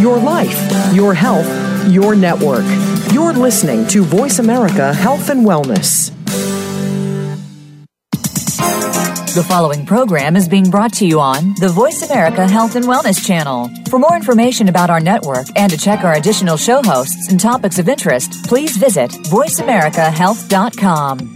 your life, your health, your network. You're listening to Voice America Health and Wellness. The following program is being brought to you on the Voice America Health and Wellness channel. For more information about our network and to check our additional show hosts and topics of interest, please visit voiceamericahealth.com.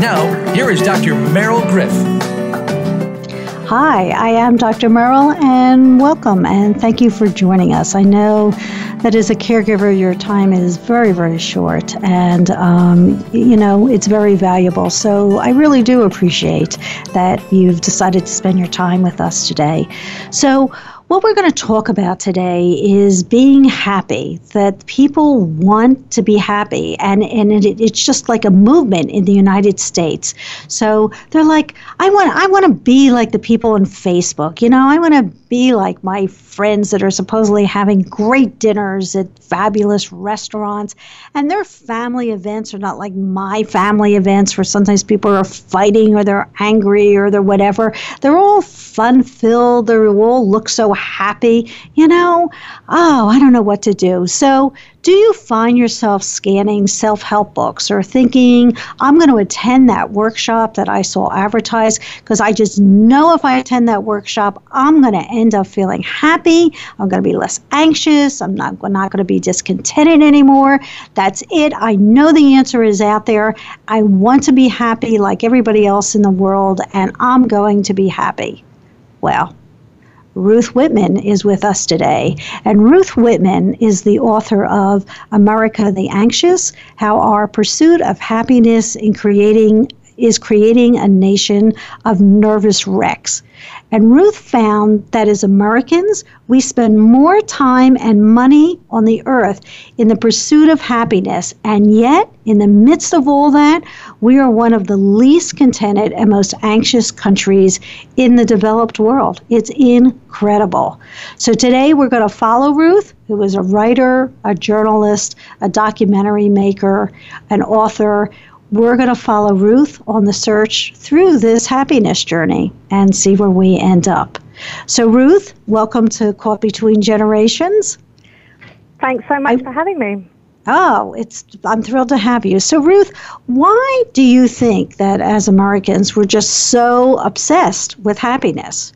Now, here is Dr. Merrill Griff. Hi, I am Dr. Merrill, and welcome, and thank you for joining us. I know that as a caregiver, your time is very, very short, and um, you know it's very valuable. So I really do appreciate that you've decided to spend your time with us today. So what we're going to talk about today is being happy, that people want to be happy. And, and it, it's just like a movement in the United States. So they're like, I want, I want to be like the people on Facebook. You know, I want to be like my friends that are supposedly having great dinners at fabulous restaurants. And their family events are not like my family events where sometimes people are fighting or they're angry or they're whatever. They're all fun filled. They all look so happy. You know, oh, I don't know what to do. So do you find yourself scanning self help books or thinking, I'm going to attend that workshop that I saw advertised because I just know if I attend that workshop, I'm going to end up feeling happy. I'm going to be less anxious. I'm not, not going to be discontented anymore. That's it. I know the answer is out there. I want to be happy like everybody else in the world, and I'm going to be happy. Well, Ruth Whippman is with us today. And Ruth Whippman is the author of America the Anxious How Our Pursuit of Happiness in Creating is creating a nation of nervous wrecks. And Ruth found that as Americans, we spend more time and money on the earth in the pursuit of happiness. And yet, in the midst of all that, we are one of the least contented and most anxious countries in the developed world. It's incredible. So, today we're going to follow Ruth, who is a writer, a journalist, a documentary maker, an author we're going to follow Ruth on the search through this happiness journey and see where we end up. So, Ruth, welcome to Caught Between Generations. Thanks so much I, for having me. Oh, it's I'm thrilled to have you. So, Ruth, why do you think that as Americans we're just so obsessed with happiness?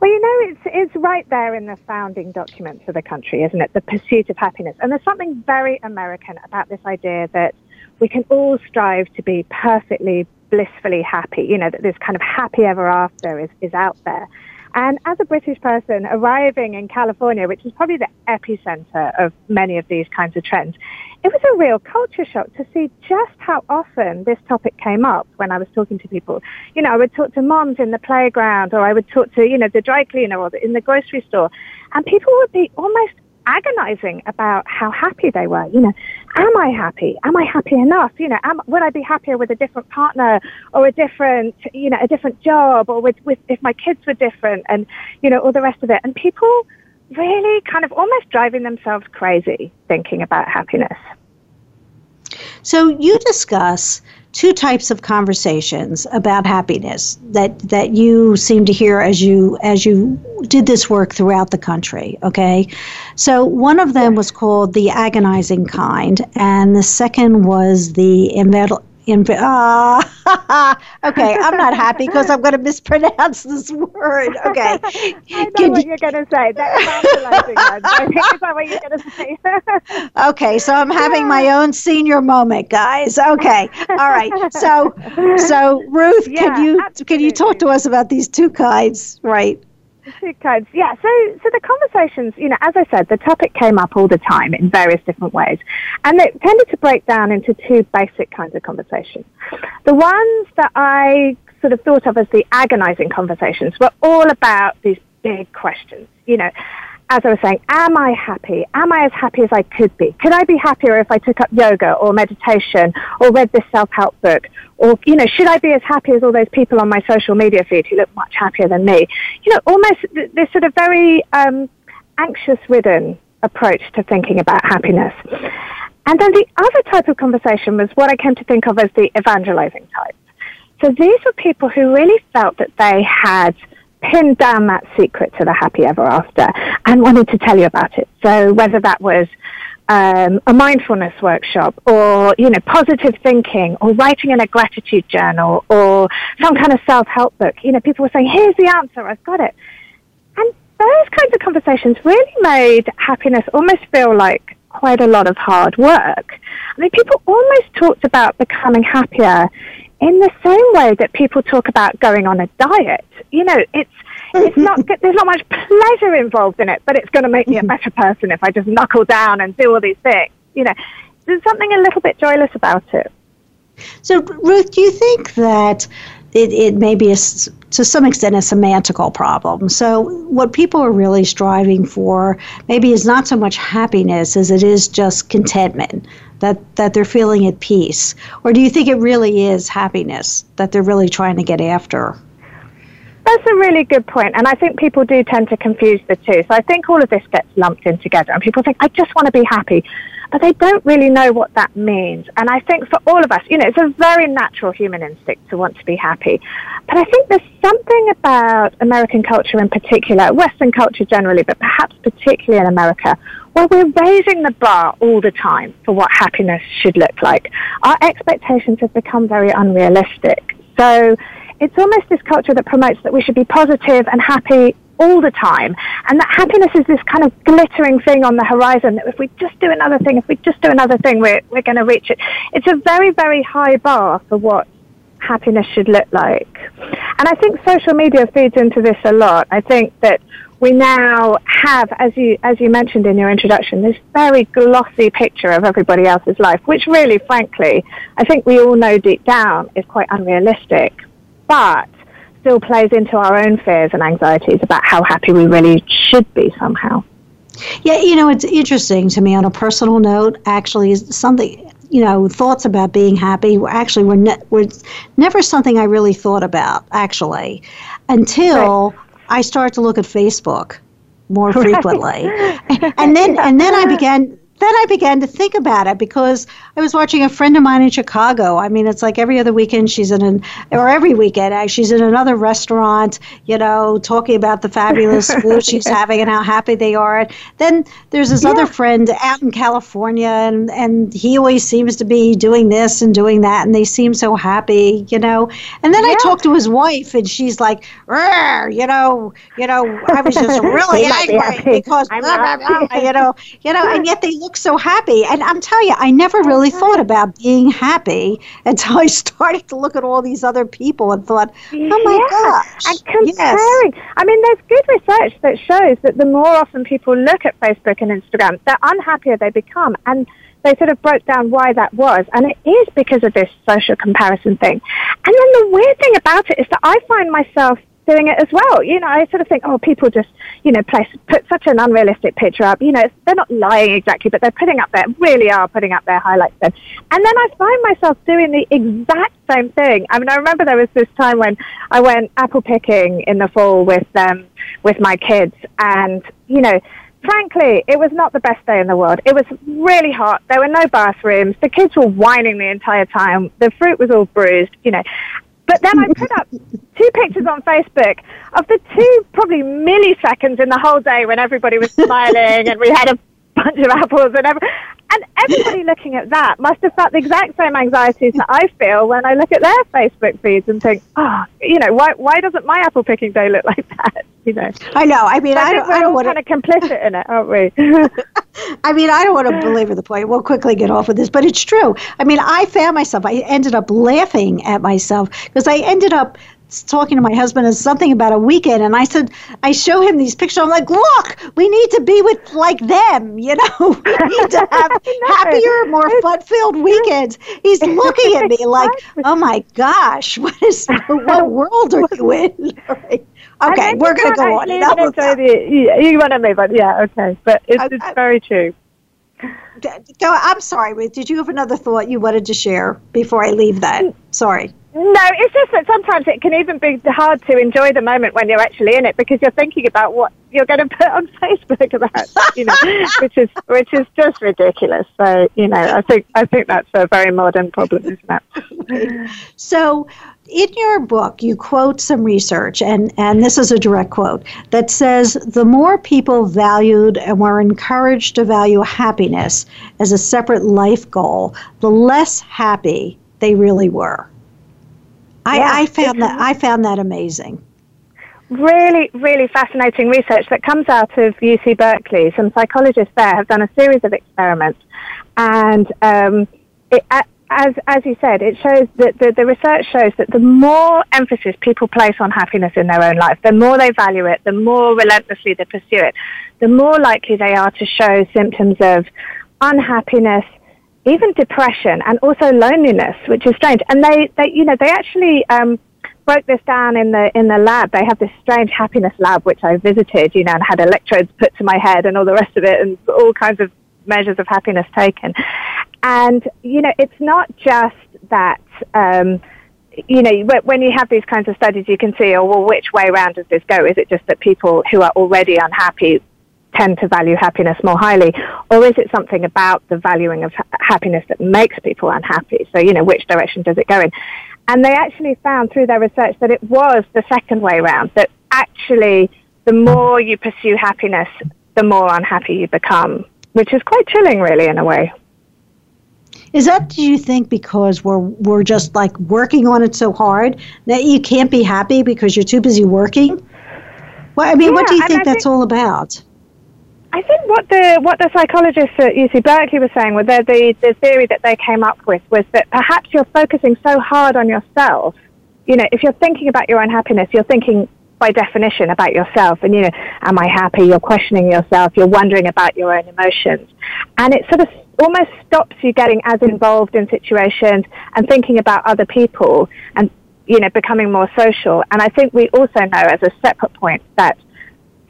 Well, you know, it's it's right there in the founding documents of the country, isn't it? The pursuit of happiness, and there's something very American about this idea that we can all strive to be perfectly, blissfully happy. You know, that this kind of happy ever after is, is out there. And as a British person arriving in California, which is probably the epicenter of many of these kinds of trends, it was a real culture shock to see just how often this topic came up when I was talking to people. You know, I would talk to moms in the playground or I would talk to, you know, the dry cleaner or in the grocery store and people would be almost agonizing about how happy they were. You know, am I happy? Am I happy enough? You know, am, would I be happier with a different partner or a different, you know, a different job or with, with if my kids were different and, you know, all the rest of it. And people really kind of almost driving themselves crazy thinking about happiness. So you discuss two types of conversations about happiness that that you seem to hear as you as you did this work throughout the country okay? So one of them was called the agonizing kind and the second was the In, uh, okay, I'm not happy because I'm going to mispronounce this word. Okay. I know Can what you, are going to say. That's I think is that what you're going to say? okay, so I'm having my own senior moment, guys. Okay. All right. So, so Ruth, yeah, can you absolutely. can you talk to us about these two kinds, right? Two kinds, yeah. So, so the conversations, you know, as I said, the topic came up all the time in various different ways, and it tended to break down into two basic kinds of conversations. The ones that I sort of thought of as the agonizing conversations were all about these big questions. You know, as I was saying, am I happy? Am I as happy as I could be? Could I be happier if I took up yoga or meditation or read this self-help book? Or, you know, should I be as happy as all those people on my social media feed who look much happier than me? You know, almost this sort of very um, anxious-ridden approach to thinking about happiness. And then the other type of conversation was what I came to think of as the evangelizing type. So these were people who really felt that they had pinned down that secret to the happy ever after and wanted to tell you about it. So whether that was um, a mindfulness workshop or, you know, positive thinking or writing in a gratitude journal or some kind of self-help book, you know, people were saying, here's the answer, I've got it. And those kinds of conversations really made happiness almost feel like quite a lot of hard work. I mean, people almost talked about becoming happier in the same way that people talk about going on a diet. You know, it's it's not there's not much pleasure involved in it, but it's going to make me a better person if I just knuckle down and do all these things. You know, there's something a little bit joyless about it. So, Ruth, do you think that it, it may be a, to some extent a semantical problem. So, what people are really striving for maybe is not so much happiness as it is just contentment, that, that they're feeling at peace. Or do you think it really is happiness that they're really trying to get after? That's a really good point, and I think people do tend to confuse the two. So I think all of this gets lumped in together, and people think, I just want to be happy but they don't really know what that means. And I think for all of us, you know, it's a very natural human instinct to want to be happy. But I think there's something about American culture in particular, Western culture generally, but perhaps particularly in America, where we're raising the bar all the time for what happiness should look like. Our expectations have become very unrealistic. So it's almost this culture that promotes that we should be positive and happy all the time. And that happiness is this kind of glittering thing on the horizon that if we just do another thing, if we just do another thing, we're, we're going to reach it. It's a very, very high bar for what happiness should look like. And I think social media feeds into this a lot. I think that we now have, as you, as you mentioned in your introduction, this very glossy picture of everybody else's life, which really, frankly, I think we all know deep down is quite unrealistic. But still plays into our own fears and anxieties about how happy we really should be somehow. Yeah, you know, it's interesting to me on a personal note, actually, is something, you know, thoughts about being happy actually were, ne- were never something I really thought about, actually, until right. I started to look at Facebook more frequently. Right. and then and then I began then I began to think about it because I was watching a friend of mine in Chicago. I mean, it's like every other weekend she's in an, or every weekend actually, she's in another restaurant, you know, talking about the fabulous food she's having and how happy they are. Then there's this yeah. other friend out in California, and and he always seems to be doing this and doing that, and they seem so happy, you know. And then yeah. I talked to his wife, and she's like, you know, you know, I was just really angry be because blah, blah, blah, you know, you know, and yet they look look so happy. And I'm telling you, I never really thought about being happy until I started to look at all these other people and thought, oh my yeah. gosh. And comparing. Yes. I mean, there's good research that shows that the more often people look at Facebook and Instagram, the unhappier they become. And they sort of broke down why that was. And it is because of this social comparison thing. And then the weird thing about it is that I find myself doing it as well. You know, I sort of think, oh, people just, you know, place, put such an unrealistic picture up. You know, they're not lying exactly, but they're putting up their, really are putting up their highlights then. And then I find myself doing the exact same thing. I mean, I remember there was this time when I went apple picking in the fall with, um, with my kids and, you know, frankly, it was not the best day in the world. It was really hot. There were no bathrooms. The kids were whining the entire time. The fruit was all bruised, you know. But then I put up two pictures on Facebook of the two probably milliseconds in the whole day when everybody was smiling and we had a bunch of apples and every, and everybody looking at that must have felt the exact same anxieties that I feel when I look at their Facebook feeds and think, oh, you know, why why doesn't my apple picking day look like that? You know. I know. I mean, So I, I, don't, we're I don't all want kind to. of complicit in it, aren't we? I mean, I don't want to belabor the point. We'll quickly get off of this, but it's true. I mean, I found myself. I ended up laughing at myself because I ended up talking to my husband is something about a weekend, and I said, I show him these pictures. I'm like, look, we need to be with like them. You know, we need to have happier, more fun-filled weekends. He's looking at me like, oh my gosh, what is what world are you in? Okay, we're going to go on. Enough of that. you, want to move on, yeah, okay, but it's, I- it's very true. Go, I'm sorry, Ruth. Did you have another thought you wanted to share before I leave that? Sorry. No, it's just that sometimes it can even be hard to enjoy the moment when you're actually in it because you're thinking about what you're going to put on Facebook about, you know, which is which is just ridiculous. So you know, I think I think that's a very modern problem, isn't it? So, in your book, you quote some research, and, and this is a direct quote that says the more people valued and were encouraged to value happiness as a separate life goal, the less happy they really were. Yeah, I, I found that I found that amazing. Really, really fascinating research that comes out of UC Berkeley. Some psychologists there have done a series of experiments, and um, it, as as you said, it shows that the, the research shows that the more emphasis people place on happiness in their own life, the more they value it, the more relentlessly they pursue it, the more likely they are to show symptoms of unhappiness, even depression, and also loneliness, which is strange. And they, they you know, they actually um, broke this down in the in the lab. They have this strange happiness lab which I visited, you know, and had electrodes put to my head and all the rest of it, and all kinds of measures of happiness taken. And you know, it's not just that. Um, you know, when you have these kinds of studies, you can see, oh, well, which way round does this go? Is it just that people who are already unhappy tend to value happiness more highly, or is it something about the valuing of ha- happiness that makes people unhappy? So, you know, which direction does it go in? And they actually found through their research that it was the second way round, that actually the more you pursue happiness, the more unhappy you become, which is quite chilling, really, in a way. Is that do you think because we're we're just like working on it so hard that you can't be happy because you're too busy working? Well, I mean, what do you think that's think- all about? I think what the what the psychologists at UC Berkeley were saying, was the, the the theory that they came up with was that perhaps you're focusing so hard on yourself. You know, if you're thinking about your own happiness, you're thinking by definition about yourself. And you know, am I happy? You're questioning yourself. You're wondering about your own emotions, and it sort of almost stops you getting as involved in situations and thinking about other people and you know becoming more social. And I think we also know as a separate point that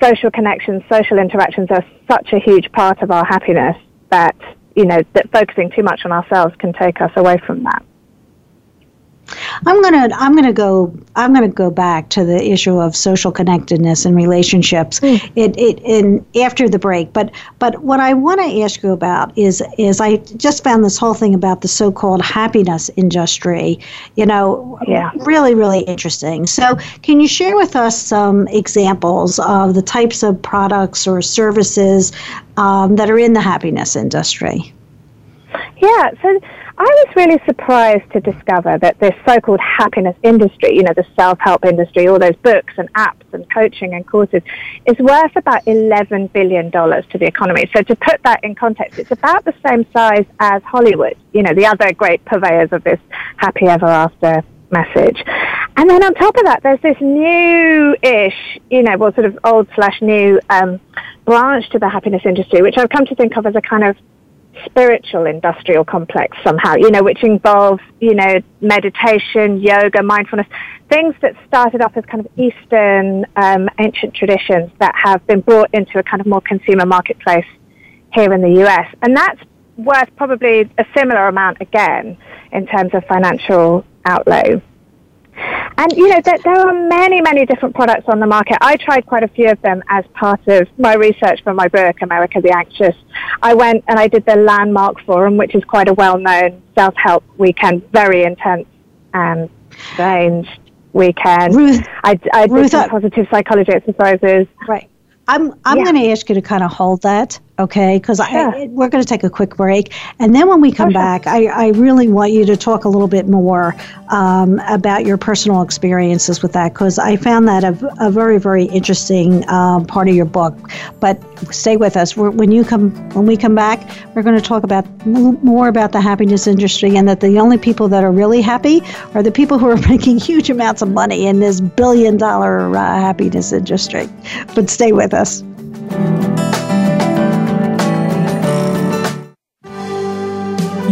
social connections, social interactions are such a huge part of our happiness that, you know, that focusing too much on ourselves can take us away from that. I'm gonna I'm gonna go I'm gonna go back to the issue of social connectedness and relationships. It it in after the break, but but what I want to ask you about is is I just found this whole thing about the so-called happiness industry. You know, Yeah. really really interesting. So can you share with us some examples of the types of products or services um, that are in the happiness industry? Yeah, so I was really surprised to discover that this so-called happiness industry, you know, the self-help industry, all those books and apps and coaching and courses, is worth about $11 billion to the economy. So to put that in context, it's about the same size as Hollywood, you know, the other great purveyors of this happy ever after message. And then on top of that, there's this new-ish, you know, well, sort of old slash new um, branch to the happiness industry, which I've come to think of as a kind of spiritual industrial complex somehow, you know, which involves, you know, meditation, yoga, mindfulness, things that started off as kind of Eastern um, ancient traditions that have been brought into a kind of more consumer marketplace here in the US. And that's worth probably a similar amount again in terms of financial outlay. And you know, there, there are many, many different products on the market. I tried quite a few of them as part of my research for my book, America the Anxious. I went and I did the Landmark Forum, which is quite a well-known self-help weekend, very intense and strange weekend. Ruth, I, I did Ruth, some positive psychology exercises. Right. I'm I'm Yeah. going to ask you to kind of hold that okay? Because we're going to take a quick break. And then when we come back, I, I really want you to talk a little bit more um, about your personal experiences with that, because I found that a, a very, very interesting um, part of your book. But stay with us. We're, when you come, when we come back, we're going to talk about more about the happiness industry, and that the only people that are really happy are the people who are making huge amounts of money in this billion-dollar uh, happiness industry. But stay with us.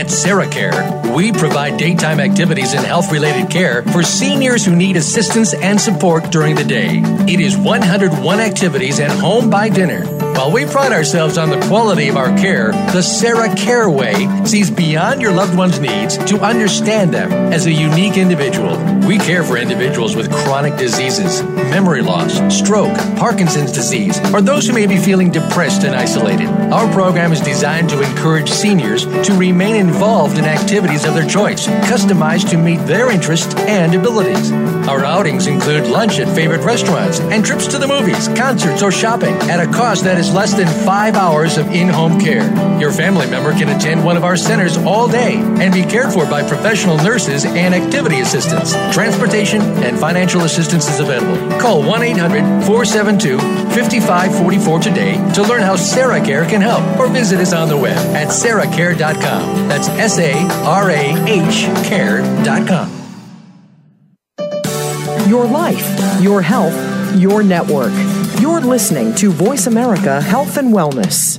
At SarahCare, we provide daytime activities and health related care for seniors who need assistance and support during the day. It is 101 activities and home by dinner while we pride ourselves on the quality of our care, the Sarah Care Way sees beyond your loved one's needs to understand them as a unique individual. We care for individuals with chronic diseases, memory loss, stroke, Parkinson's disease, or those who may be feeling depressed and isolated. Our program is designed to encourage seniors to remain involved in activities of their choice, customized to meet their interests and abilities. Our outings include lunch at favorite restaurants and trips to the movies, concerts, or shopping at a cost that is less than five hours of in home care. Your family member can attend one of our centers all day and be cared for by professional nurses and activity assistants. Transportation and financial assistance is available. Call 1 800 472 5544 today to learn how Sarah Care can help or visit us on the web at sarahcare.com. That's S A R A H care.com. Your life, your health, your network. You're listening to Voice America Health and Wellness.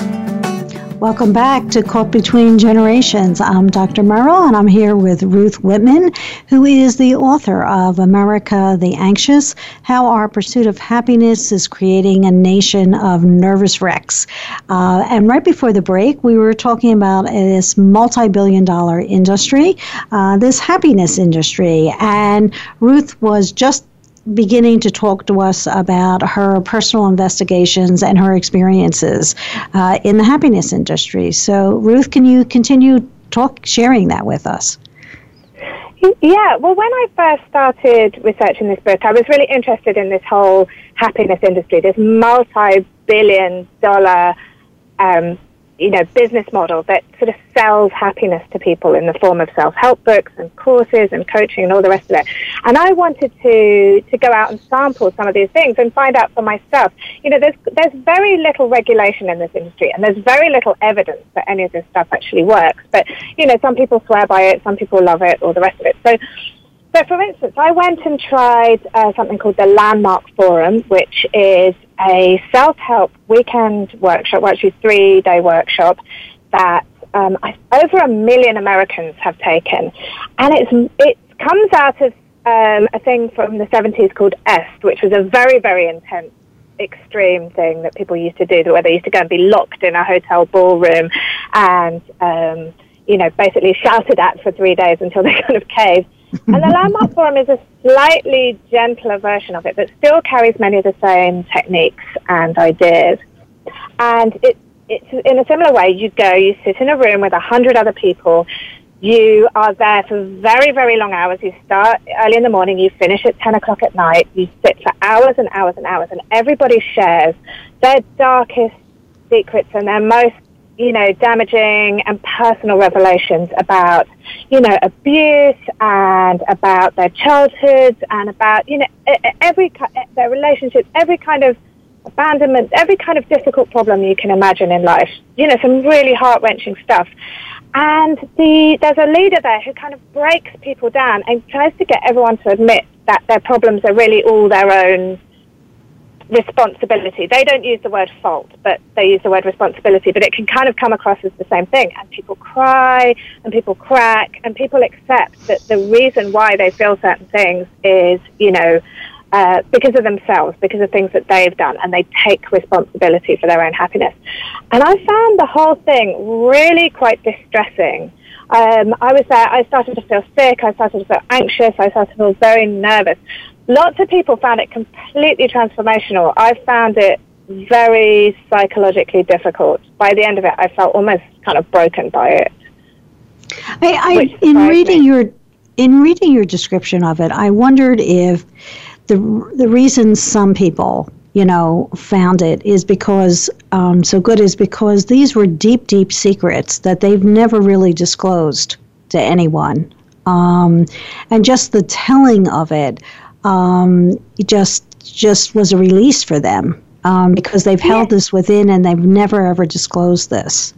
Welcome back to Caught Between Generations. I'm Dr. Merrill, and I'm here with Ruth Whippman, who is the author of America the Anxious How Our Pursuit of Happiness is Creating a Nation of Nervous Wrecks. Uh, and right before the break, we were talking about this multi billion dollar industry, uh, this happiness industry. And Ruth was just beginning to talk to us about her personal investigations and her experiences uh, in the happiness industry. So, Ruth, can you continue talk sharing that with us? Yeah, well, when I first started researching this book, I was really interested in this whole happiness industry, this multi billion dollar um, you know, business model that sort of sells happiness to people in the form of self-help books and courses and coaching and all the rest of it. And I wanted to to go out and sample some of these things and find out for myself. You know, there's there's very little regulation in this industry, and there's very little evidence that any of this stuff actually works. But you know, some people swear by it, some people love it, all the rest of it. So so, for instance, I went and tried uh, something called the Landmark Forum, which is a self-help weekend workshop, well, actually three-day workshop that um, I, over a million Americans have taken, and it's it comes out of um, a thing from the 70s called EST, which was a very very intense extreme thing that people used to do, where they used to go and be locked in a hotel ballroom and um, you know basically shouted at for three days until they kind of caved and the Landmark Forum is a slightly gentler version of it, but still carries many of the same techniques and ideas. And it, it's in a similar way. You go, you sit in a room with a hundred other people. You are there for very, very long hours. You start early in the morning, you finish at 10 o'clock at night. You sit for hours and hours and hours, and everybody shares their darkest secrets and their most you know, damaging and personal revelations about, you know, abuse and about their childhoods and about, you know, every, their relationships, every kind of abandonment, every kind of difficult problem you can imagine in life. You know, some really heart wrenching stuff. And the, there's a leader there who kind of breaks people down and tries to get everyone to admit that their problems are really all their own responsibility. They don't use the word fault, but they use the word responsibility, but it can kind of come across as the same thing. And people cry and people crack and people accept that the reason why they feel certain things is, you know, uh, because of themselves, because of things that they've done, and they take responsibility for their own happiness. And I found the whole thing really quite distressing. Um, I was there, I started to feel sick, I started to feel anxious, I started to feel very nervous. Lots of people found it completely transformational. I found it very psychologically difficult. By the end of it, I felt almost kind of broken by it. I, I in reading me. your in reading your description of it, I wondered if the the reason some people you know found it is because um, so good is because these were deep deep secrets that they've never really disclosed to anyone um, and just the telling of it um, just just was a release for them um, because they've held yeah. this within and they've never ever disclosed this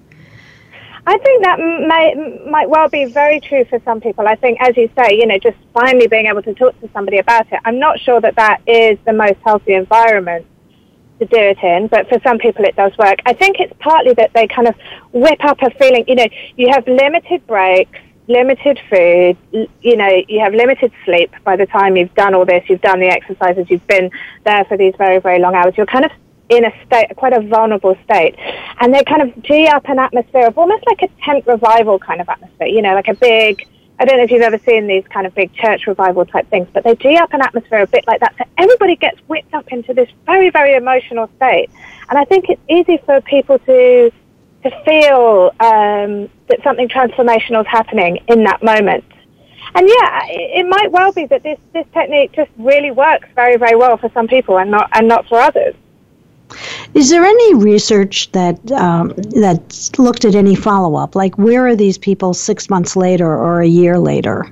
I think that may, might well be very true for some people. I think, as you say, you know, just finally being able to talk to somebody about it. I'm not sure that that is the most healthy environment to do it in, but for some people it does work. I think it's partly that they kind of whip up a feeling, you know, you have limited breaks, limited food, you know, you have limited sleep by the time you've done all this, you've done the exercises, you've been there for these very, very long hours. You're kind of in a state, quite a vulnerable state. And they kind of gee up an atmosphere of almost like a tent revival kind of atmosphere, you know, like a big, I don't know if you've ever seen these kind of big church revival type things, but they gee up an atmosphere a bit like that. So everybody gets whipped up into this very, very emotional state. And I think it's easy for people to, to feel um, that something transformational is happening in that moment. And yeah, it might well be that this, this technique just really works very, very well for some people and not, and not for others. Is there any research that um, that looked at any follow up? Like, where are these people six months later or a year later?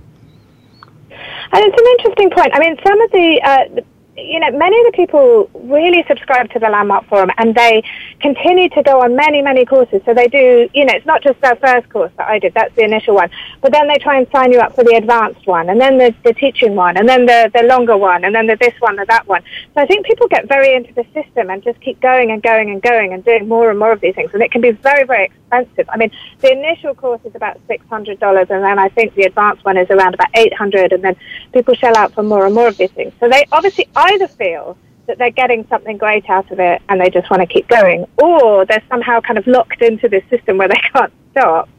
And it's an interesting point. I mean, some of the, uh, you know, many of the people really subscribe to the Landmark Forum and they continue to go on many, many courses. So they do, you know, it's not just their first course that I did, that's the initial one, but then they try and sign you up for the advanced one and then the, the teaching one and then the, the longer one and then the this one or that one. So I think people get very into the system and just keep going and going and going and doing more and more of these things. And it can be very, very expensive. I mean, the initial course is about $600 and then I think the advanced one is around about 800 and then people shell out for more and more of these things. So they obviously either feel that they're getting something great out of it and they just want to keep going, or they're somehow kind of locked into this system where they can't stop.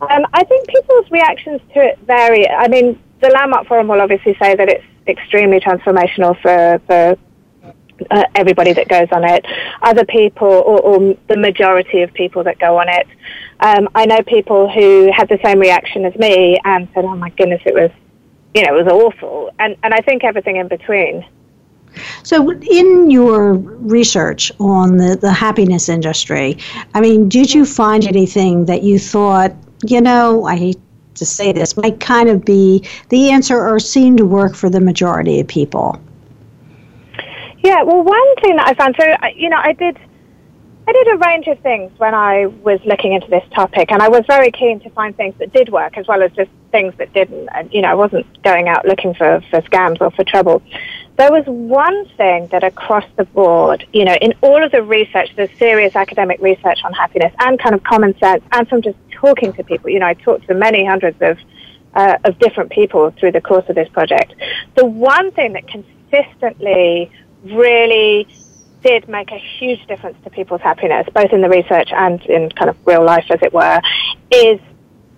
Um, I think people's reactions to it vary. I mean, the Landmark Forum will obviously say that it's extremely transformational for, for uh, everybody that goes on it. Other people, or, or, the majority of people that go on it, um, I know people who had the same reaction as me and said, "Oh my goodness, it was, you know, it was awful," and and I think everything in between. So, in your research on the, the happiness industry, I mean, did you find anything that you thought, you know, I hate to say this, might kind of be the answer or seem to work for the majority of people? Yeah, well, one thing that I found, so, you know, I did I did a range of things when I was looking into this topic, and I was very keen to find things that did work as well as just things that didn't. And, you know, I wasn't going out looking for, for scams or for trouble. There was one thing that across the board, you know, in all of the research, the serious academic research on happiness and kind of common sense, and from just talking to people, you know, I talked to many hundreds of, uh, of different people through the course of this project. The one thing that consistently really did make a huge difference to people's happiness, both in the research and in kind of real life, as it were, is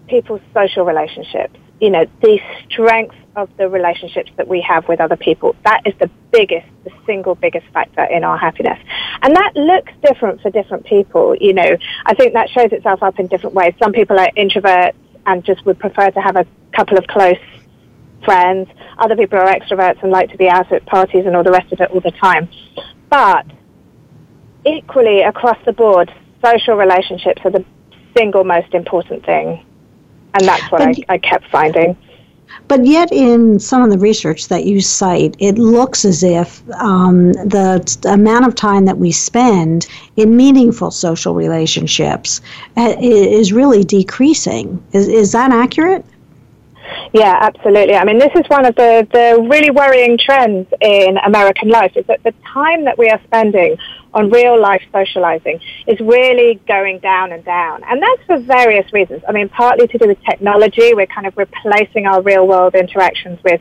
people's social relationships. You know, the strength of the relationships that we have with other people. That is the biggest, the single biggest factor in our happiness. And that looks different for different people. You know, I think that shows itself up in different ways. Some people are introverts and just would prefer to have a couple of close friends. Other people are extroverts and like to be out at parties and all the rest of it all the time. But equally across the board, social relationships are the single most important thing. And that's what I, I kept finding. But yet, in some of the research that you cite, it looks as if um, the amount of time that we spend in meaningful social relationships uh, is really decreasing. Is, is that accurate? Yeah, absolutely. I mean, this is one of the, the really worrying trends in American life is that the time that we are spending on real life socializing is really going down and down. And that's for various reasons. I mean, partly to do with technology. We're kind of replacing our real world interactions with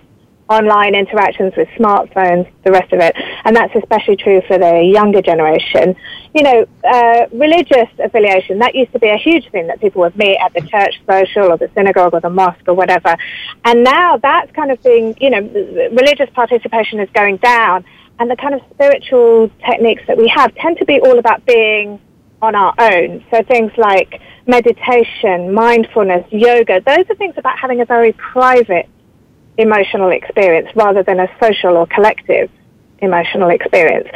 online interactions with smartphones, the rest of it. And that's especially true for the younger generation. You know, uh, religious affiliation, that used to be a huge thing that people would meet at the church social or the synagogue or the mosque or whatever. And now that's kind of being, you know, religious participation is going down. And the kind of spiritual techniques that we have tend to be all about being on our own. So things like meditation, mindfulness, yoga, those are things about having a very private emotional experience rather than a social or collective emotional experience.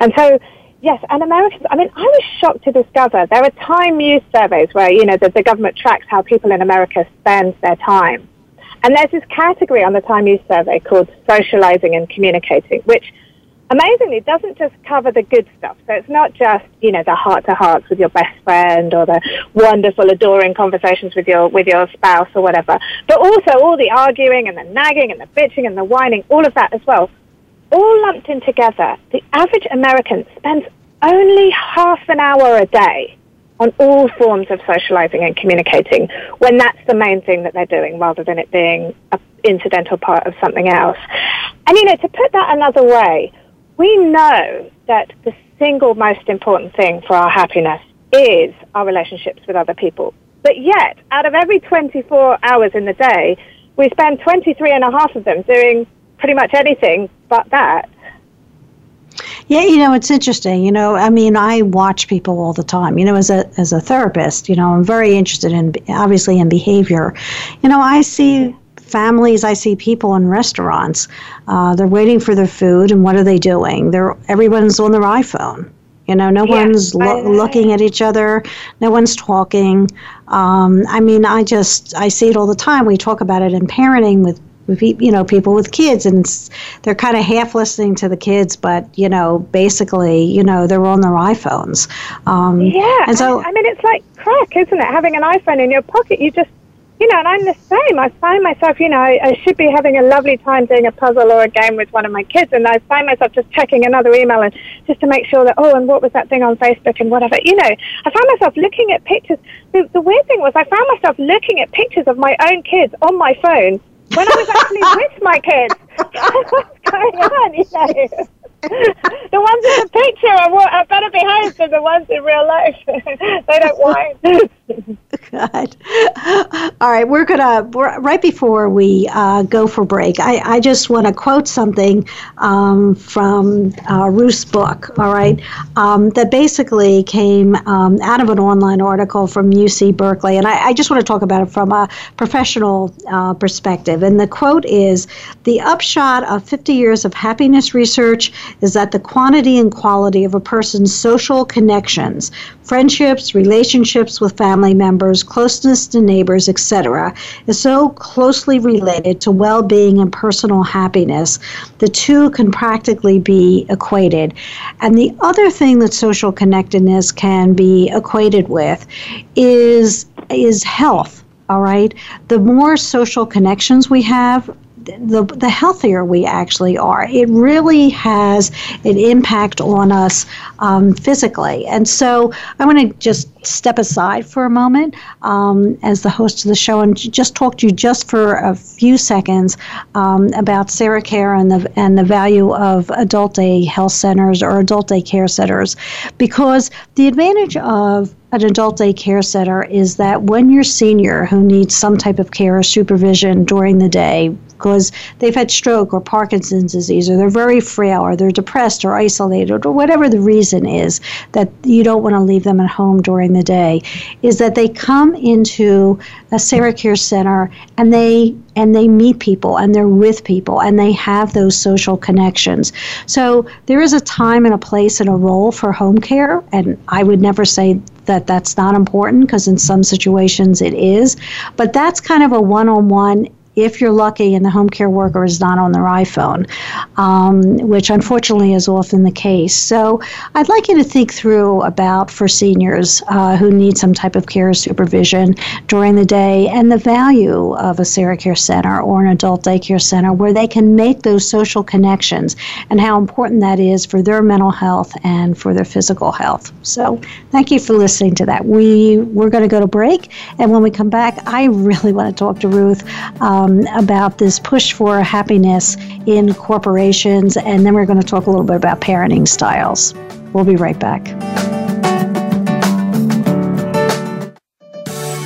And so, yes, and Americans, I mean, I was shocked to discover there are time use surveys where, you know, the, the government tracks how people in America spend their time. And there's this category on the time use survey called socializing and communicating, which amazingly it doesn't just cover the good stuff. So it's not just, you know, the heart to hearts with your best friend or the wonderful, adoring conversations with your, with your spouse or whatever, but also all the arguing and the nagging and the bitching and the whining, all of that as well. All lumped in together, the average American spends only half an hour a day on all forms of socializing and communicating when that's the main thing that they're doing rather than it being an incidental part of something else. And you know, to put that another way, we know that the single most important thing for our happiness is our relationships with other people. But yet, out of every 24 hours in the day, we spend 23 and a half of them doing pretty much anything but that. Yeah, you know, it's interesting. You know, I mean, I watch people all the time. You know, as a as a therapist, you know, I'm very interested in obviously in behavior. You know, I see families, I see people in restaurants. Uh, they're waiting for their food, and what are they doing? They're everyone's on their iPhone. You know, no yeah, one's lo- looking at each other. No one's talking. Um, I mean, I just I see it all the time. We talk about it in parenting with with you know people with kids, and they're kind of half listening to the kids, but you know, basically, you know, they're on their iPhones. Um, yeah, and so I, I mean, it's like crack, isn't it? Having an iPhone in your pocket, you just you know, and I'm the same. I find myself, you know, I, I should be having a lovely time doing a puzzle or a game with one of my kids, and I find myself just checking another email and just to make sure that, oh, and what was that thing on Facebook and whatever. You know, I found myself looking at pictures. The, the weird thing was, I found myself looking at pictures of my own kids on my phone when I was actually with my kids. What's going on, you know? the ones in the picture are, are better behaved than the ones in real life. they don't whine. God. All right, we're gonna we're, right before we uh, go for break. I, I just want to quote something um, from uh, Ruth's book. All right, um, that basically came um, out of an online article from UC Berkeley, and I, I just want to talk about it from a professional uh, perspective. And the quote is: "The upshot of 50 years of happiness research is that the quantity and quality of a person's social connections, friendships, relationships with family members, closeness to neighbors, etc., is so closely related to well being and personal happiness. The two can practically be equated. And the other thing that social connectedness can be equated with is, is health. All right. The more social connections we have, the, the healthier we actually are. It really has an impact on us um, physically. And so I want to just step aside for a moment um, as the host of the show and just talk to you just for a few seconds um, about Sarah Care and the, and the value of adult day health centers or adult day care centers. Because the advantage of an adult day care center is that when you're senior who needs some type of care or supervision during the day, because they've had stroke or Parkinson's disease, or they're very frail, or they're depressed or isolated, or whatever the reason is that you don't want to leave them at home during the day, is that they come into a Sarah Care Center and they and they meet people and they're with people and they have those social connections. So there is a time and a place and a role for home care, and I would never say that that's not important because in some situations it is, but that's kind of a one-on-one if you're lucky and the home care worker is not on their iPhone, um, which unfortunately is often the case. So I'd like you to think through about for seniors uh, who need some type of care supervision during the day and the value of a Sarah Care Center or an adult daycare center where they can make those social connections and how important that is for their mental health and for their physical health. So thank you for listening to that. We, we're going to go to break, and when we come back, I really want to talk to Ruth. Uh, um, about this push for happiness in corporations, and then we're going to talk a little bit about parenting styles. We'll be right back.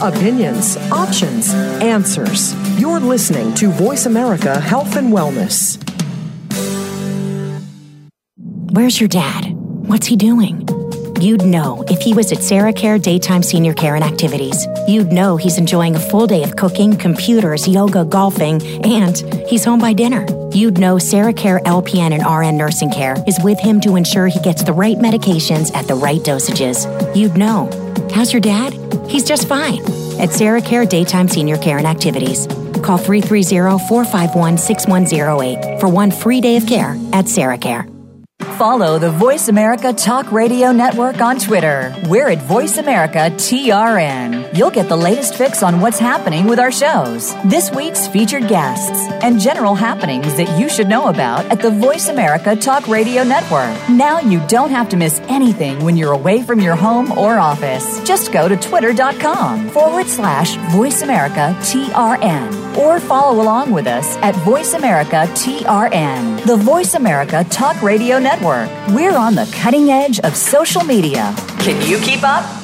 Opinions, options, answers. You're listening to Voice America Health and Wellness. Where's your dad? What's he doing? You'd know if he was at Sarah Care Daytime Senior Care and Activities. You'd know he's enjoying a full day of cooking, computers, yoga, golfing, and he's home by dinner. You'd know Sarah Care LPN and RN Nursing Care is with him to ensure he gets the right medications at the right dosages. You'd know. How's your dad? He's just fine. At Sarah Care Daytime Senior Care and Activities. Call 330 451 6108 for one free day of care at Sarah Care. Follow the Voice America Talk Radio Network on Twitter. We're at Voice America TRN. You'll get the latest fix on what's happening with our shows, this week's featured guests, and general happenings that you should know about at the Voice America Talk Radio Network. Now you don't have to miss anything when you're away from your home or office. Just go to twitter.com forward slash Voice America TRN or follow along with us at Voice America TRN, the Voice America Talk Radio Network. We're on the cutting edge of social media. Can you keep up?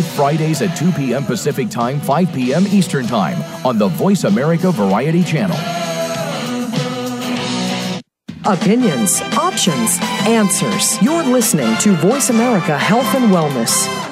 Fridays at 2 p.m. Pacific Time, 5 p.m. Eastern Time on the Voice America Variety Channel. Opinions, options, answers. You're listening to Voice America Health and Wellness.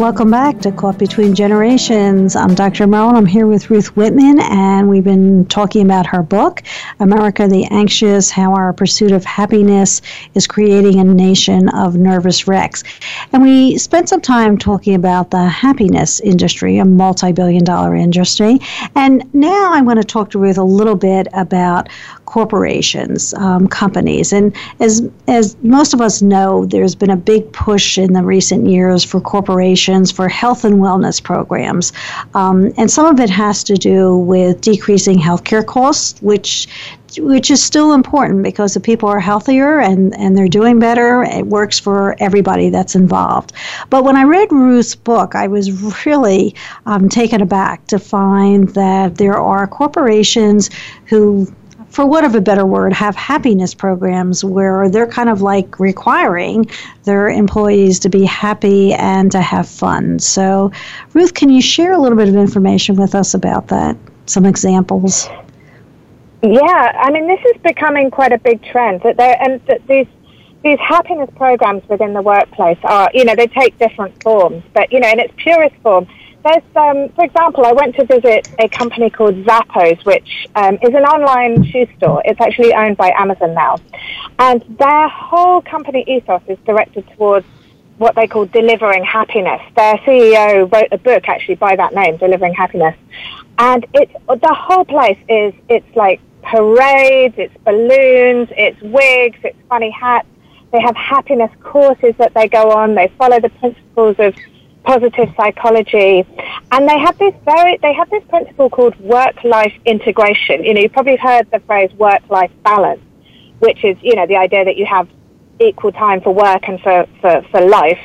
Welcome back to Caught Between Generations. I'm Dr. Merrill. I'm here with Ruth Whippman, and we've been talking about her book, America the Anxious How Our Pursuit of Happiness is Creating a Nation of Nervous Wrecks. And we spent some time talking about the happiness industry, a multi billion dollar industry. And now I want to talk to Ruth a little bit about corporations, um, companies. And as, as most of us know, there's been a big push in the recent years for corporations for health and wellness programs. Um, and some of it has to do with decreasing healthcare costs, which which is still important because the people are healthier and, and they're doing better. It works for everybody that's involved. But when I read Ruth's book, I was really um, taken aback to find that there are corporations who for what of a better word, have happiness programs where they're kind of like requiring their employees to be happy and to have fun. So, Ruth, can you share a little bit of information with us about that? Some examples. Yeah, I mean, this is becoming quite a big trend that there and that these these happiness programs within the workplace are, you know, they take different forms, but you know, in its purest form there's, um, for example, I went to visit a company called Zappos, which um, is an online shoe store. It's actually owned by Amazon now. And their whole company ethos is directed towards what they call delivering happiness. Their CEO wrote a book actually by that name, Delivering Happiness. And it's, the whole place is, it's like parades, it's balloons, it's wigs, it's funny hats. They have happiness courses that they go on. They follow the principles of positive psychology, and they have this very they have this principle called work life integration. You know, you've probably heard the phrase work life balance, which is you know the idea that you have equal time for work and for for, for life.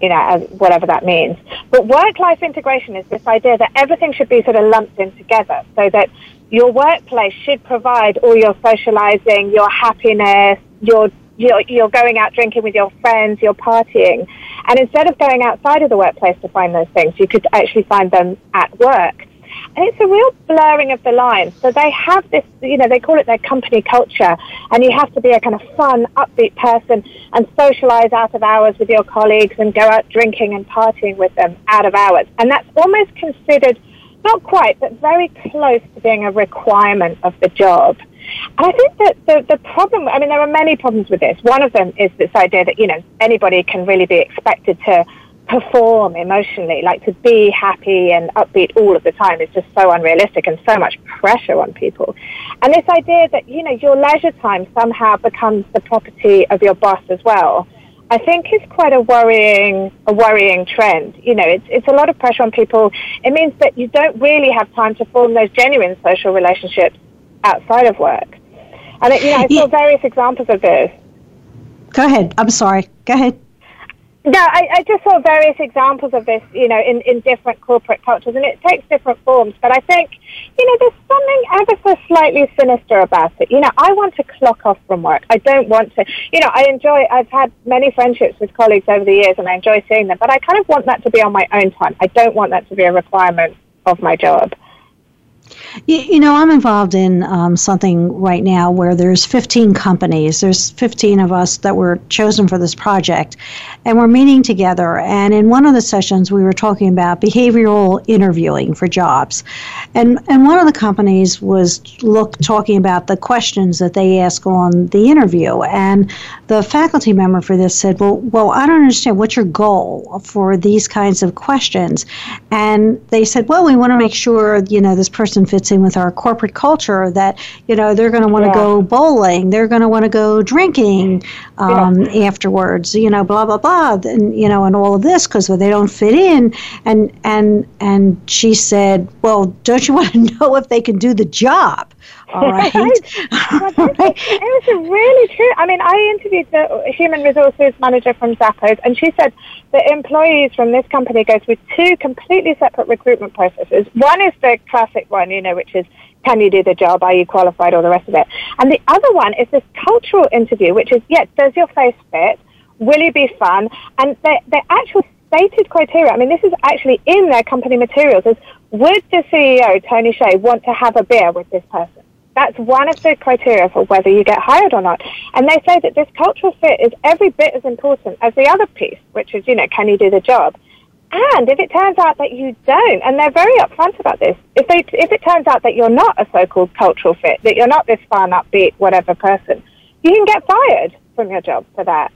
You know, whatever that means. But work life integration is this idea that everything should be sort of lumped in together so that your workplace should provide all your socializing, your happiness, your you're, you're going out drinking with your friends, you're partying. And instead of going outside of the workplace to find those things, you could actually find them at work. And it's a real blurring of the lines. So they have this, you know, they call it their company culture, and you have to be a kind of fun, upbeat person and socialize out of hours with your colleagues and go out drinking and partying with them out of hours. And that's almost considered, not quite, but very close to being a requirement of the job. And I think that the, the problem, I mean, there are many problems with this. One of them is this idea that, you know, anybody can really be expected to perform emotionally, like to be happy and upbeat all of the time is just so unrealistic and so much pressure on people. And this idea that, you know, your leisure time somehow becomes the property of your boss as well. I think is quite a worrying, a worrying trend. You know, it's, it's a lot of pressure on people. It means that you don't really have time to form those genuine social relationships outside of work. And, it, you know, I saw various examples of this. Go ahead. I'm sorry. Go ahead. No, I, I, just saw various examples of this, you know, in, in different corporate cultures, and it takes different forms. But I think, you know, there's something ever so slightly sinister about it. You know, I want to clock off from work. I don't want to, you know, I enjoy, I've had many friendships with colleagues over the years, and I enjoy seeing them, but I kind of want that to be on my own time. I don't want that to be a requirement of my job. You, know, I'm involved in um, something right now where there's 15 companies. There's 15 of us that were chosen for this project, and we're meeting together. And in one of the sessions, we were talking about behavioral interviewing for jobs, and and one of the companies was look talking about the questions that they ask on the interview. And the faculty member for this said, "Well, well, I don't understand. What's your goal for these kinds of questions?" And they said, "Well, we want to make sure you know this person." Person fits in with our corporate culture that you know they're going to want to yeah. go bowling they're going to want to go drinking um, yeah. afterwards you know blah blah blah and you know and all of this because they don't fit in and and and she said well don't you want to know if they can do the job all right. It was really true. I mean, I interviewed the human resources manager from Zappos, and she said that employees from this company go through two completely separate recruitment processes. One is the classic one, you know, which is can you do the job? Are you qualified? All the rest of it. And the other one is this cultural interview, which is, yeah, does your face fit? Will you be fun? And the, the actual stated criteria, I mean, this is actually in their company materials, is would the CEO, Tony Hsieh, want to have a beer with this person? That's one of the criteria for whether you get hired or not. And they say that this cultural fit is every bit as important as the other piece, which is, you know, can you do the job? And if it turns out that you don't, and they're very upfront about this, if they if it turns out that you're not a so-called cultural fit, that you're not this fun, upbeat, whatever person, you can get fired from your job for that.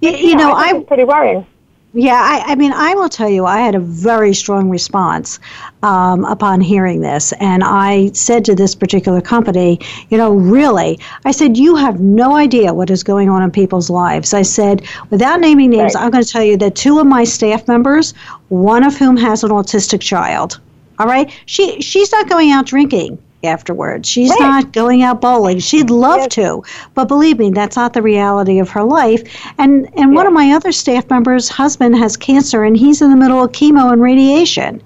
You, you know, I, I pretty worrying. Yeah, I, I, mean, I will tell you, I had a very strong response um, upon hearing this. And I said to this particular company, you know, really, I said, you have no idea what is going on in people's lives. I said, without naming names, right. I'm going to tell you that two of my staff members, one of whom has an autistic child, all right, she she's not going out drinking afterwards. She's right. not going out bowling. She'd love yes. to, but believe me, that's not the reality of her life. And and one of my other staff members' husband has cancer, and he's in the middle of chemo and radiation.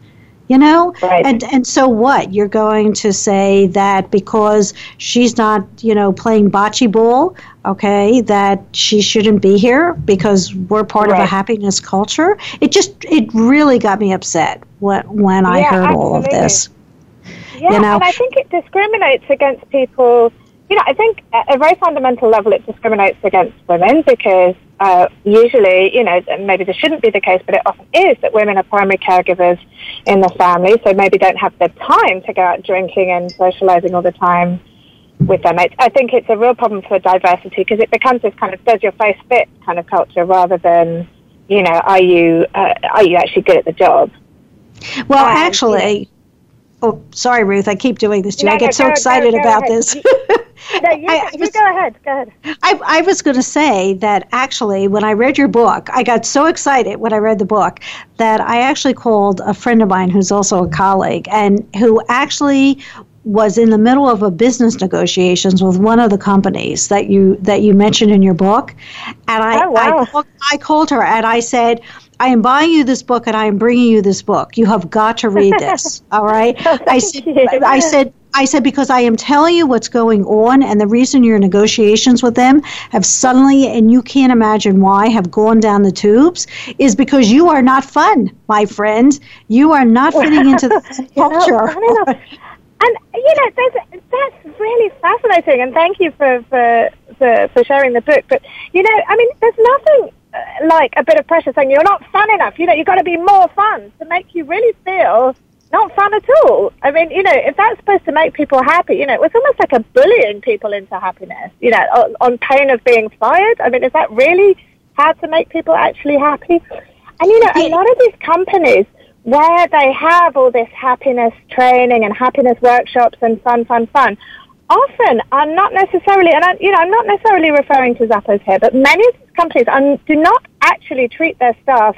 You know, right. and and so what? You're going to say that because she's not, you know, playing bocce ball, okay, that she shouldn't be here because we're part right. of a happiness culture. It just it really got me upset when when yeah, I heard absolutely. all of this. Yeah, you know? and I think it discriminates against people. You know, I think at a very fundamental level, it discriminates against women because uh, usually, you know, maybe this shouldn't be the case, but it often is that women are primary caregivers in the family, so maybe don't have the time to go out drinking and socializing all the time with their mates. I think it's a real problem for diversity because it becomes this kind of does your face fit kind of culture rather than, you know, are you uh, are you actually good at the job? Well, um, actually, Oh, sorry, Ruth. I keep doing this to you. No, I get no, so go, excited go, go about ahead. this. no, you, I, you was, go ahead. Go ahead. I, I was going to say that actually, when I read your book, I got so excited when I read the book that I actually called a friend of mine who's also a colleague and who actually was in the middle of a business negotiations with one of the companies that you that you mentioned in your book, and I oh, wow. I, I called her and I said, I am buying you this book and I am bringing you this book. You have got to read this. all right. I said, I said, I said, because I am telling you what's going on, and the reason your negotiations with them have suddenly, and you can't imagine why, have gone down the tubes, is because you are not fun, my friend. You are not fitting into the culture. and you know, that's, that's really fascinating, and thank you for, for, for, for sharing the book. But, you know, I mean, there's nothing like a bit of pressure saying you're not fun enough. You know, you've got to be more fun to make you really feel not fun at all. I mean, you know, if that's supposed to make people happy, you know, it was almost like a bullying people into happiness, you know, on, on pain of being fired. I mean, is that really how to make people actually happy? And, you know, a lot of these companies where they have all this happiness training and happiness workshops and fun, fun, fun, often are not necessarily, and I, you know, I'm not necessarily referring to Zappos here, but many companies do not actually treat their staff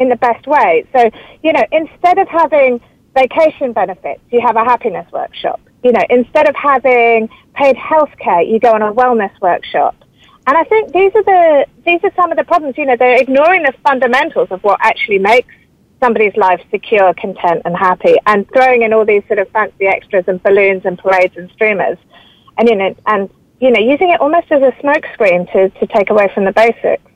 in the best way. So, you know, instead of having vacation benefits, you have a happiness workshop. You know, instead of having paid healthcare, you go on a wellness workshop. And I think these are the these are some of the problems. You know, they're ignoring the fundamentals of what actually makes somebody's life secure, content, and happy, and throwing in all these sort of fancy extras and balloons and parades and streamers, and you know, and you know, using it almost as a smokescreen to to take away from the basics.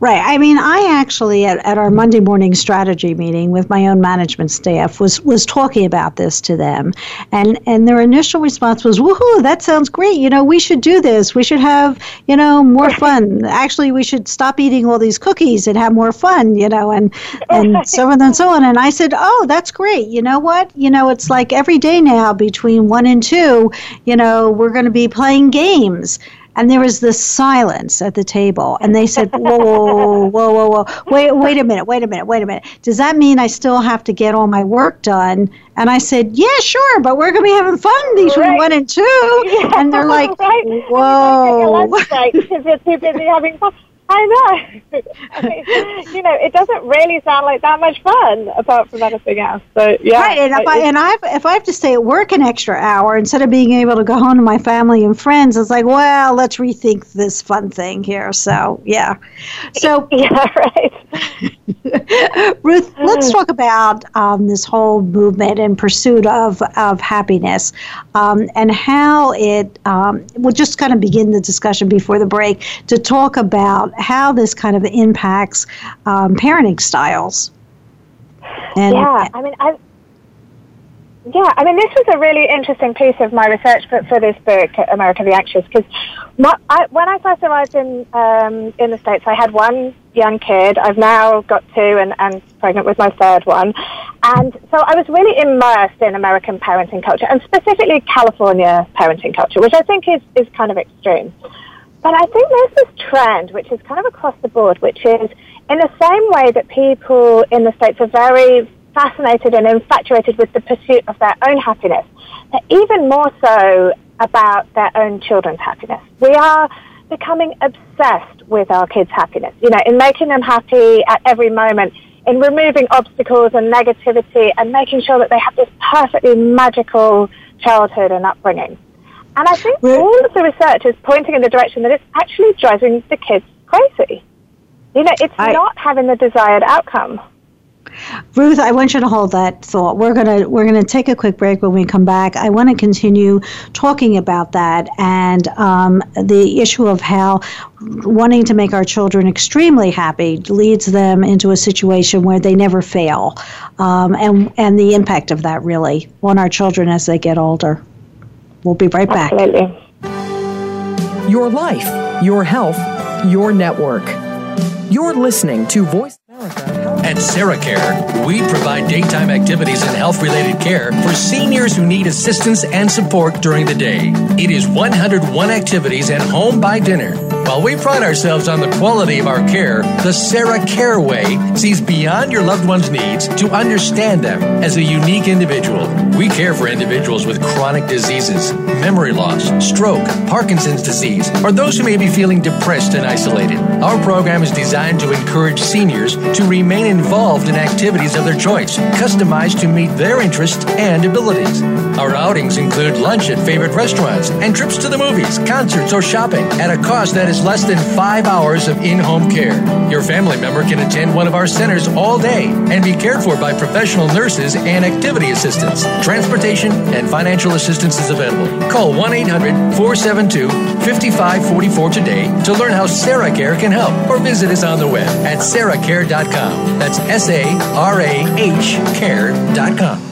Right. I mean, I actually at, at our Monday morning strategy meeting with my own management staff was was talking about this to them, and and their initial response was, "Woohoo! That sounds great. You know, we should do this. We should have you know more fun. Actually, we should stop eating all these cookies and have more fun. You know, and and so on and so on." And I said, "Oh, that's great. You know what? You know, it's like every day now between one and two. You know, we're going to be playing games." And there was this silence at the table and they said whoa whoa whoa whoa whoa wait wait a minute wait a minute wait a minute. Does that mean i still have to get all my work done? And i said yeah sure but we're going to be having fun between right. one and two. Yeah, and they're like right. whoa. because busy having fun I know. I mean, you know, it doesn't really sound like that much fun apart from anything else. So yeah. Right, and if I and I if I have to stay at work an extra hour instead of being able to go home to my family and friends, it's like, well, let's rethink this fun thing here. So yeah. So yeah, right. Ruth, let's talk about um, this whole movement and pursuit of of happiness, um, and how it. Um, we'll just kind of begin the discussion before the break to talk about how this kind of impacts um, parenting styles. And, yeah, I mean, I, yeah, I mean, this was a really interesting piece of my research for, for this book, America the Anxious, because when I first arrived in um, in the States, I had one young kid. I've now got two and, and pregnant with my third one. And so I was really immersed in American parenting culture, and specifically California parenting culture, which I think is, is kind of extreme. But I think there's this trend, which is kind of across the board, which is in the same way that people in the States are very fascinated and infatuated with the pursuit of their own happiness, they're even more so about their own children's happiness. We are becoming obsessed with our kids' happiness, you know, in making them happy at every moment, in removing obstacles and negativity and making sure that they have this perfectly magical childhood and upbringing. And I think all of the research is pointing in the direction that it's actually driving the kids crazy. You know, it's I, not having the desired outcome. Ruth, I want you to hold that thought. We're gonna we're gonna take a quick break when we come back. I want to continue talking about that and um, the issue of how wanting to make our children extremely happy leads them into a situation where they never fail, um, and and the impact of that really on our children as they get older. We'll be right back. Absolutely. Your life, your health, your network. You're listening to Voice America. At SarahCare, we provide daytime activities and health related care for seniors who need assistance and support during the day. It is 101 activities and home by dinner. While we pride ourselves on the quality of our care, the Sarah Care Way sees beyond your loved one's needs to understand them as a unique individual. We care for individuals with chronic diseases, memory loss, stroke, Parkinson's disease, or those who may be feeling depressed and isolated. Our program is designed to encourage seniors to remain involved in activities of their choice, customized to meet their interests and abilities. Our outings include lunch at favorite restaurants and trips to the movies, concerts, or shopping at a cost that is less than five hours of in home care. Your family member can attend one of our centers all day and be cared for by professional nurses and activity assistants. Transportation and financial assistance is available. Call 1 800 472 5544 today to learn how Sarah Care can help or visit us on the web at sarahcare.com. That's S A R A H care.com.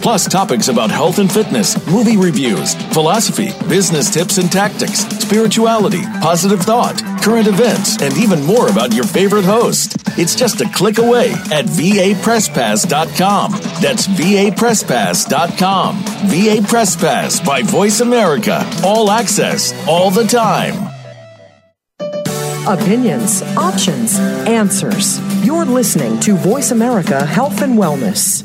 plus topics about health and fitness, movie reviews, philosophy, business tips and tactics, spirituality, positive thought, current events, and even more about your favorite host. It's just a click away at vapresspass.com. That's vapresspass.com. VA Press Pass by Voice America. All access, all the time. Opinions, options, answers. You're listening to Voice America Health and Wellness.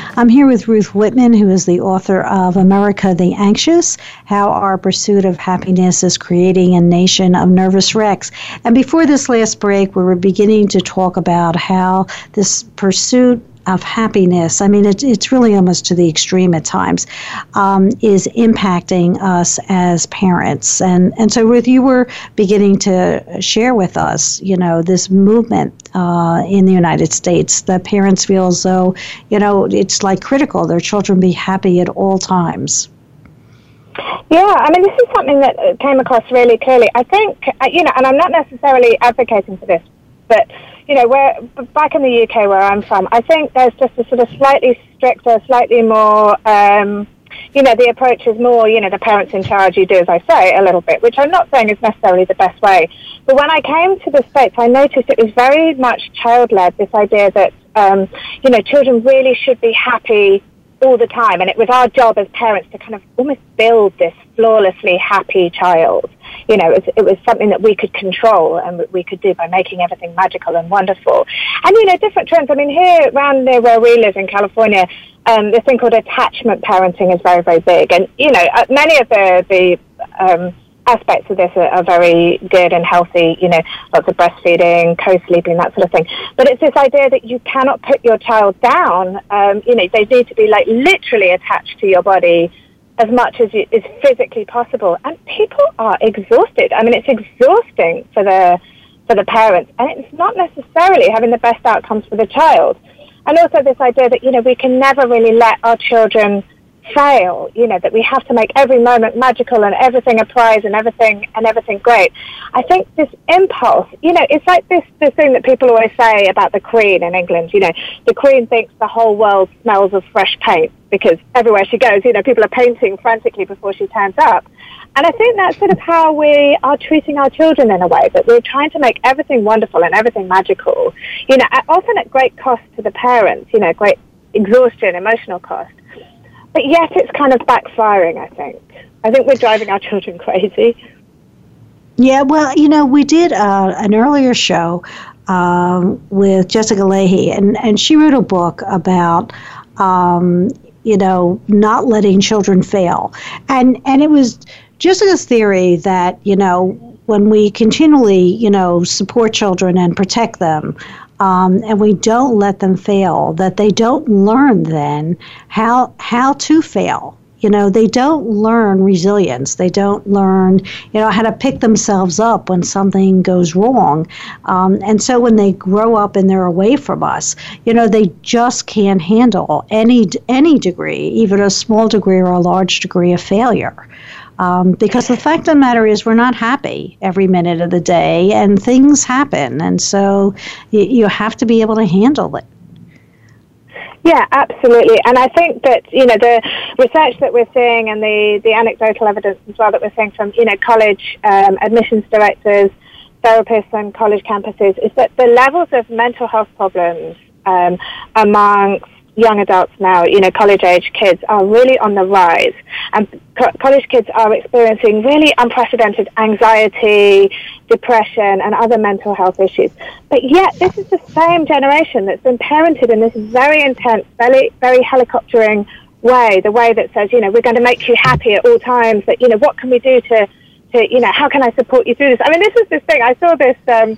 I'm here with Ruth Whippman, who is the author of America the Anxious How Our Pursuit of Happiness is Creating a Nation of Nervous Wrecks. And before this last break, we were beginning to talk about how this pursuit of happiness, I mean, it, it's really almost to the extreme at times, um, is impacting us as parents. And, and so, Ruth, you were beginning to share with us, you know, this movement uh, in the United States that parents feel as though, you know, it's like critical their children be happy at all times. Yeah, I mean, this is something that uh, came across really clearly. I think, uh, you know, and I'm not necessarily advocating for this, but you know, where back in the UK where I'm from, I think there's just a sort of slightly stricter, slightly more, um, you know, the approach is more, you know, the parents in charge, you do as I say, a little bit, which I'm not saying is necessarily the best way. But when I came to the States, I noticed it was very much child led, this idea that, um, you know, children really should be happy all the time. And it was our job as parents to kind of almost build this flawlessly happy child. You know, it was, it was something that we could control and we could do by making everything magical and wonderful. And, you know, different trends. I mean, here around near where we live in California, um, this thing called attachment parenting is very, very big. And, you know, uh, many of the, the um, aspects of this are, are, very good and healthy, you know, lots of breastfeeding, co-sleeping, that sort of thing. But it's this idea that you cannot put your child down. Um, you know, they need to be like literally attached to your body as much as is physically possible. And people are exhausted. I mean, it's exhausting for the for the parents, and it's not necessarily having the best outcomes for the child. And also this idea that you know we can never really let our children fail, you know, that we have to make every moment magical and everything a prize and everything and everything great. I think this impulse, you know, it's like this this thing that people always say about the Queen in England, you know, the Queen thinks the whole world smells of fresh paint because everywhere she goes, you know, people are painting frantically before she turns up. And I think that's sort of how we are treating our children in a way, that we're trying to make everything wonderful and everything magical, you know, often at great cost to the parents, you know, great exhaustion, emotional cost. But yet it's kind of backfiring, I think. I think we're driving our children crazy. Yeah, well, you know, we did uh, an earlier show um, with Jessica Lahey, and, and she wrote a book about, um, you know, not letting children fail. And, and it was Jessica's theory that, you know, when we continually, you know, support children and protect them, um, and we don't let them fail, that they don't learn then how how to fail. You know, they don't learn resilience. They don't learn, you know, how to pick themselves up when something goes wrong. Um, and so when they grow up and they're away from us, you know, they just can't handle any any degree, even a small degree or a large degree of failure. Um, because the fact of the matter is, we're not happy every minute of the day, and things happen, and so you, you have to be able to handle it. Yeah, absolutely. And I think that, you know, the research that we're seeing and the, the anecdotal evidence as well that we're seeing from, you know, college um, admissions directors, therapists and college campuses is that the levels of mental health problems um, amongst young adults now, you know, college age kids are really on the rise. And co- college kids are experiencing really unprecedented anxiety, depression, and other mental health issues. But yet, this is the same generation that's been parented in this very intense, very, very helicoptering way, the way that says, you know, we're going to make you happy at all times, that, you know, what can we do to, to you know, how can I support you through this? I mean, this is this thing. I saw this. Um,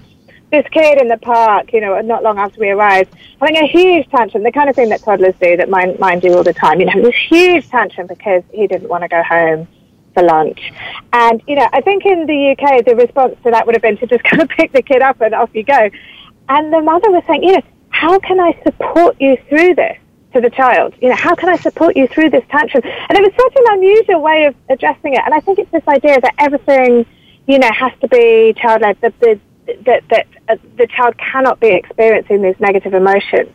this kid in the park, you know, not long after we arrived, having a huge tantrum, the kind of thing that toddlers do that mine, mine do all the time, you know, this huge tantrum because he didn't want to go home for lunch. And, you know, I think in the UK, the response to that would have been to just kind of pick the kid up and off you go. And the mother was saying, you know, how can I support you through this? to the child. You know, how can I support you through this tantrum? And it was such an unusual way of addressing it. And I think it's this idea that everything, you know, has to be child led. That the that that uh, the child cannot be experiencing these negative emotions.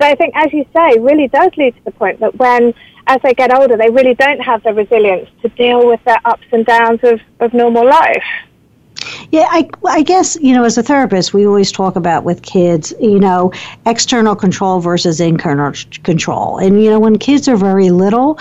So I think, as you say, really does lead to the point that when, as they get older, they really don't have the resilience to deal with their ups and downs of, of normal life. Yeah, I, I guess, you know, as a therapist, we always talk about with kids, you know, external control versus internal control. And, you know, when kids are very little,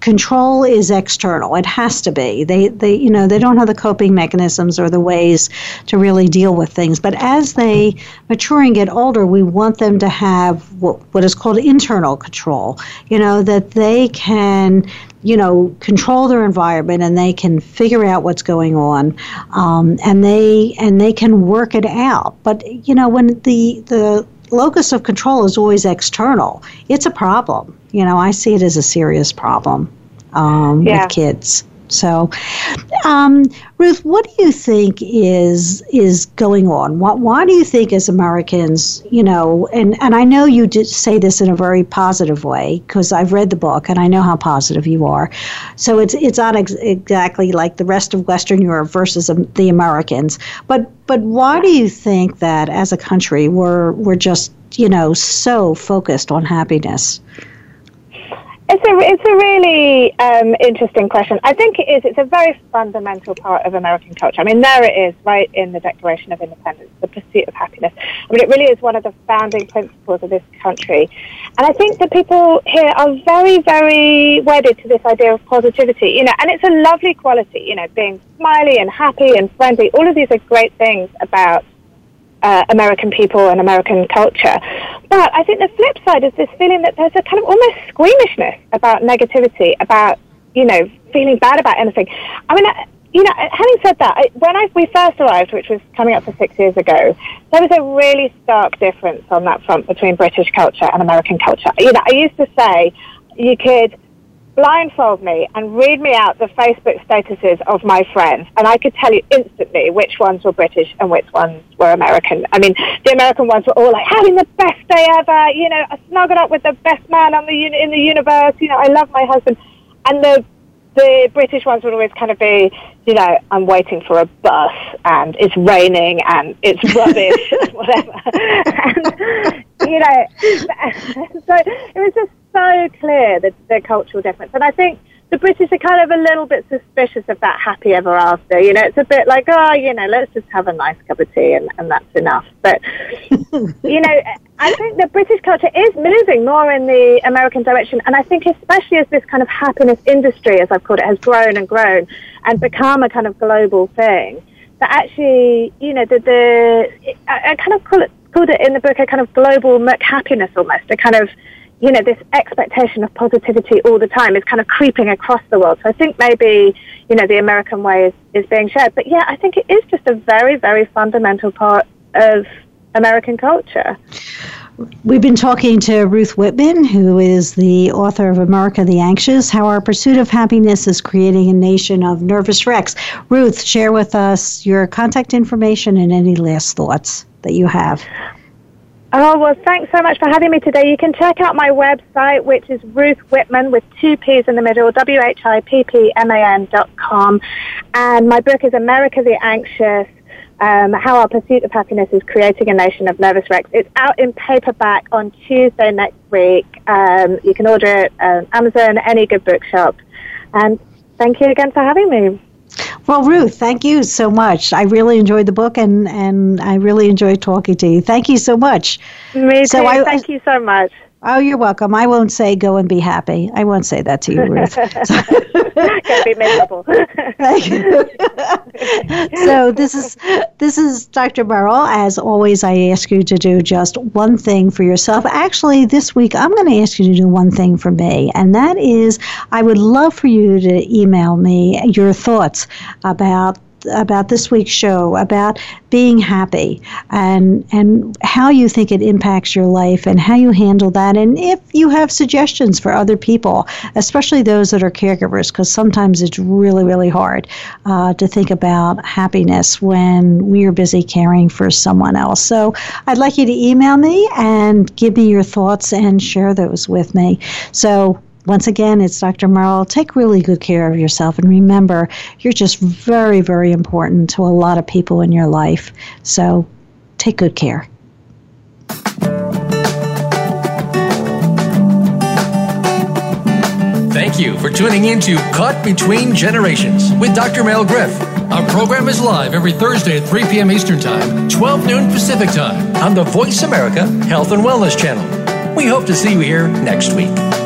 control is external. It has to be. They, they, you know, they don't have the coping mechanisms or the ways to really deal with things. But as they mature and get older, we want them to have what, what is called internal control. You know, that they can you know, control their environment and they can figure out what's going on, um, and they and they can work it out. But you know, when the the locus of control is always external, it's a problem. You know, I see it as a serious problem um, yeah. with kids. So, um, Ruth, what do you think is is going on? What, why do you think, as Americans, you know, and, and I know you did say this in a very positive way because I've read the book and I know how positive you are. So it's it's not ex- exactly like the rest of Western Europe versus um, the Americans. But but why do you think that as a country we're we're just you know so focused on happiness? It's a it's a really um, interesting question. I think it is. It's a very fundamental part of American culture. I mean, there it is, right in the Declaration of Independence, the pursuit of happiness. I mean, it really is one of the founding principles of this country. And I think that people here are very, very wedded to this idea of positivity. You know, and it's a lovely quality. You know, being smiley and happy and friendly. All of these are great things about uh, American people and American culture. But I think the flip side is this feeling that there's a kind of almost squeamishness about negativity, about, you know, feeling bad about anything. I mean, you know, having said that, when I, we first arrived, which was coming up for six years ago, there was a really stark difference on that front between British culture and American culture. You know, I used to say you could blindfold me and read me out the Facebook statuses of my friends, and I could tell you instantly which ones were British and which ones were American. I mean, the American ones were all like having the best day ever. You know, I snuggled up with the best man on the uni- in the universe. You know, I love my husband, and the the British ones would always kind of be, you know, I'm waiting for a bus and it's raining and it's rubbish, whatever. and, you know, so it was just so clear the, the cultural difference. And I think the British are kind of a little bit suspicious of that happy ever after. You know, it's a bit like, oh, you know, let's just have a nice cup of tea and, and that's enough. But, you know, I think the British culture is moving more in the American direction. And I think especially as this kind of happiness industry, as I've called it, has grown and grown and become a kind of global thing, that actually, you know, the, the I, I kind of call it, called it in the book a kind of global happiness almost, a kind of, you know, this expectation of positivity all the time is kind of creeping across the world. So I think maybe, you know, the American way is, is being shared. But yeah, I think it is just a very, very fundamental part of American culture. We've been talking to Ruth Whippman, who is the author of America the Anxious How Our Pursuit of Happiness is Creating a Nation of Nervous Wrecks. Ruth, share with us your contact information and any last thoughts that you have. Oh, well, thanks so much for having me today. You can check out my website, which is Ruth Whippman with two P's in the middle, W-H-I-P-P-M-A-N dot com. And my book is America the Anxious, um, How Our Pursuit of Happiness is Creating a Nation of Nervous Wrecks. It's out in paperback on Tuesday next week. Um, you can order it on Amazon, any good bookshop. And thank you again for having me. Well, Ruth, thank you so much. I really enjoyed the book and, and I really enjoyed talking to you. Thank you so much. Me too. So I, thank you so much. Oh, you're welcome. I won't say go and be happy. I won't say that to you, Ruth. Can't be miserable. so this is this is Dr. Merrill. As always, I ask you to do just one thing for yourself. Actually, this week I'm going to ask you to do one thing for me, and that is I would love for you to email me your thoughts about about this week's show about being happy and and how you think it impacts your life and how you handle that. And if you have suggestions for other people especially those that are caregivers because sometimes it's really really hard uh, to think about happiness when we are busy caring for someone else. So i'd like you to email me and give me your thoughts and share those with me. So once again, it's Dr. Merle. Take really good care of yourself and remember you're just very, very important to a lot of people in your life. So take good care. Thank you for tuning in to Caught Between Generations with Dr. Mel Griff. Our program is live every Thursday at 3 p.m. Eastern Time, 12 noon Pacific Time on the Voice America Health and Wellness Channel. We hope to see you here next week.